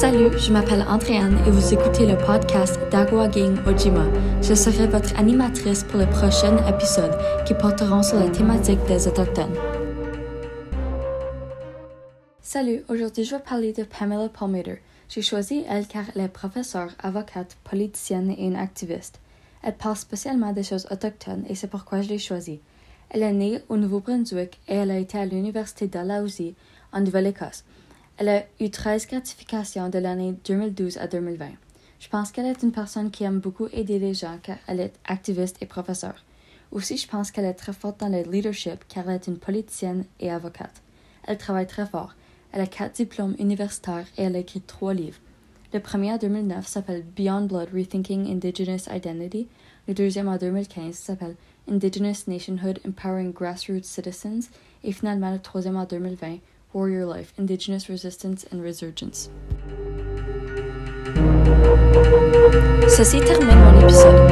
Salut, je m'appelle Andréane et vous écoutez le podcast d'Agua Gang Ojima. Je serai votre animatrice pour les prochains épisodes qui porteront sur la thématique des Autochtones. Salut, aujourd'hui je vais parler de Pamela Palmater. J'ai choisi elle car elle est professeure, avocate, politicienne et une activiste. Elle parle spécialement des choses autochtones et c'est pourquoi je l'ai choisie. Elle est née au Nouveau-Brunswick et elle a été à l'Université Dalhousie en Nouvelle-Écosse. Elle a eu 13 gratifications de l'année 2012 à 2020. Je pense qu'elle est une personne qui aime beaucoup aider les gens car elle est activiste et professeure. Aussi, je pense qu'elle est très forte dans le leadership car elle est une politicienne et avocate. Elle travaille très fort. Elle a quatre diplômes universitaires et elle a écrit trois livres. Le premier en 2009 s'appelle Beyond Blood Rethinking Indigenous Identity. Le deuxième en 2015 s'appelle Indigenous Nationhood Empowering Grassroots Citizens. Et finalement, le troisième en 2020 Warrior Life, Indigenous Resistance and Resurgence. Ceci termine mon épisode.